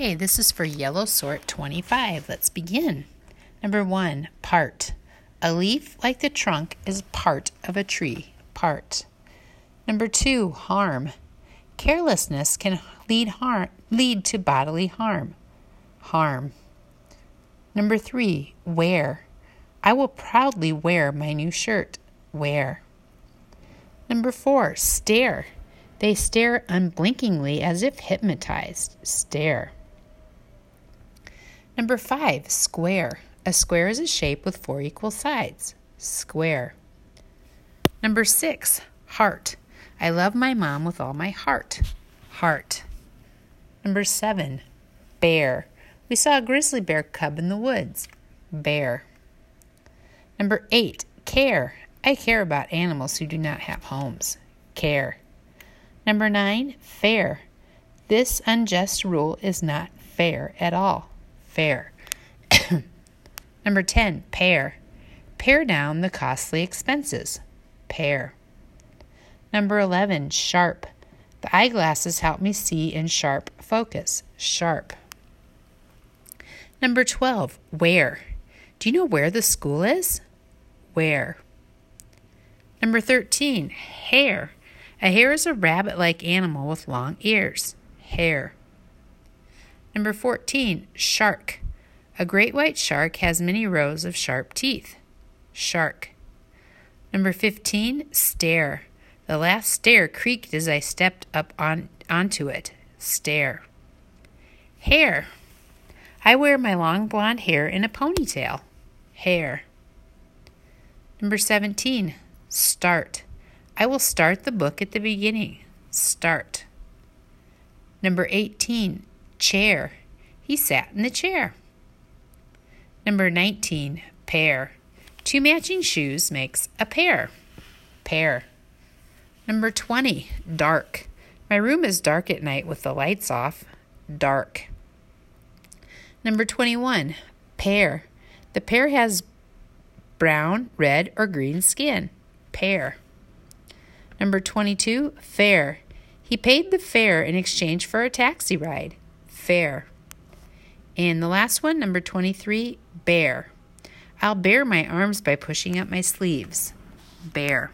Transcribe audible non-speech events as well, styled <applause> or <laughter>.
Okay, this is for yellow sort 25. Let's begin. Number one, part. A leaf like the trunk is part of a tree. Part. Number two, harm. Carelessness can lead harm lead to bodily harm. Harm. Number three, wear. I will proudly wear my new shirt. Wear. Number four, stare. They stare unblinkingly as if hypnotized. Stare. Number five, square. A square is a shape with four equal sides. Square. Number six, heart. I love my mom with all my heart. Heart. Number seven, bear. We saw a grizzly bear cub in the woods. Bear. Number eight, care. I care about animals who do not have homes. Care. Number nine, fair. This unjust rule is not fair at all. Fair. <coughs> Number 10, pare. Pare down the costly expenses. Pare. Number 11, sharp. The eyeglasses help me see in sharp focus. Sharp. Number 12, where. Do you know where the school is? Where. Number 13, hare. A hare is a rabbit like animal with long ears. Hare. Number 14, shark. A great white shark has many rows of sharp teeth. Shark. Number 15, stair. The last stair creaked as I stepped up on, onto it. Stair. Hair. I wear my long blonde hair in a ponytail. Hair. Number 17, start. I will start the book at the beginning. Start. Number 18, chair. He sat in the chair. Number 19, pair. Two matching shoes makes a pair. Pair. Number 20, dark. My room is dark at night with the lights off. Dark. Number 21, pear. The pear has brown, red, or green skin. Pear. Number 22, fare. He paid the fare in exchange for a taxi ride. Fare. And the last one, number 23, bare. I'll bare my arms by pushing up my sleeves. Bare.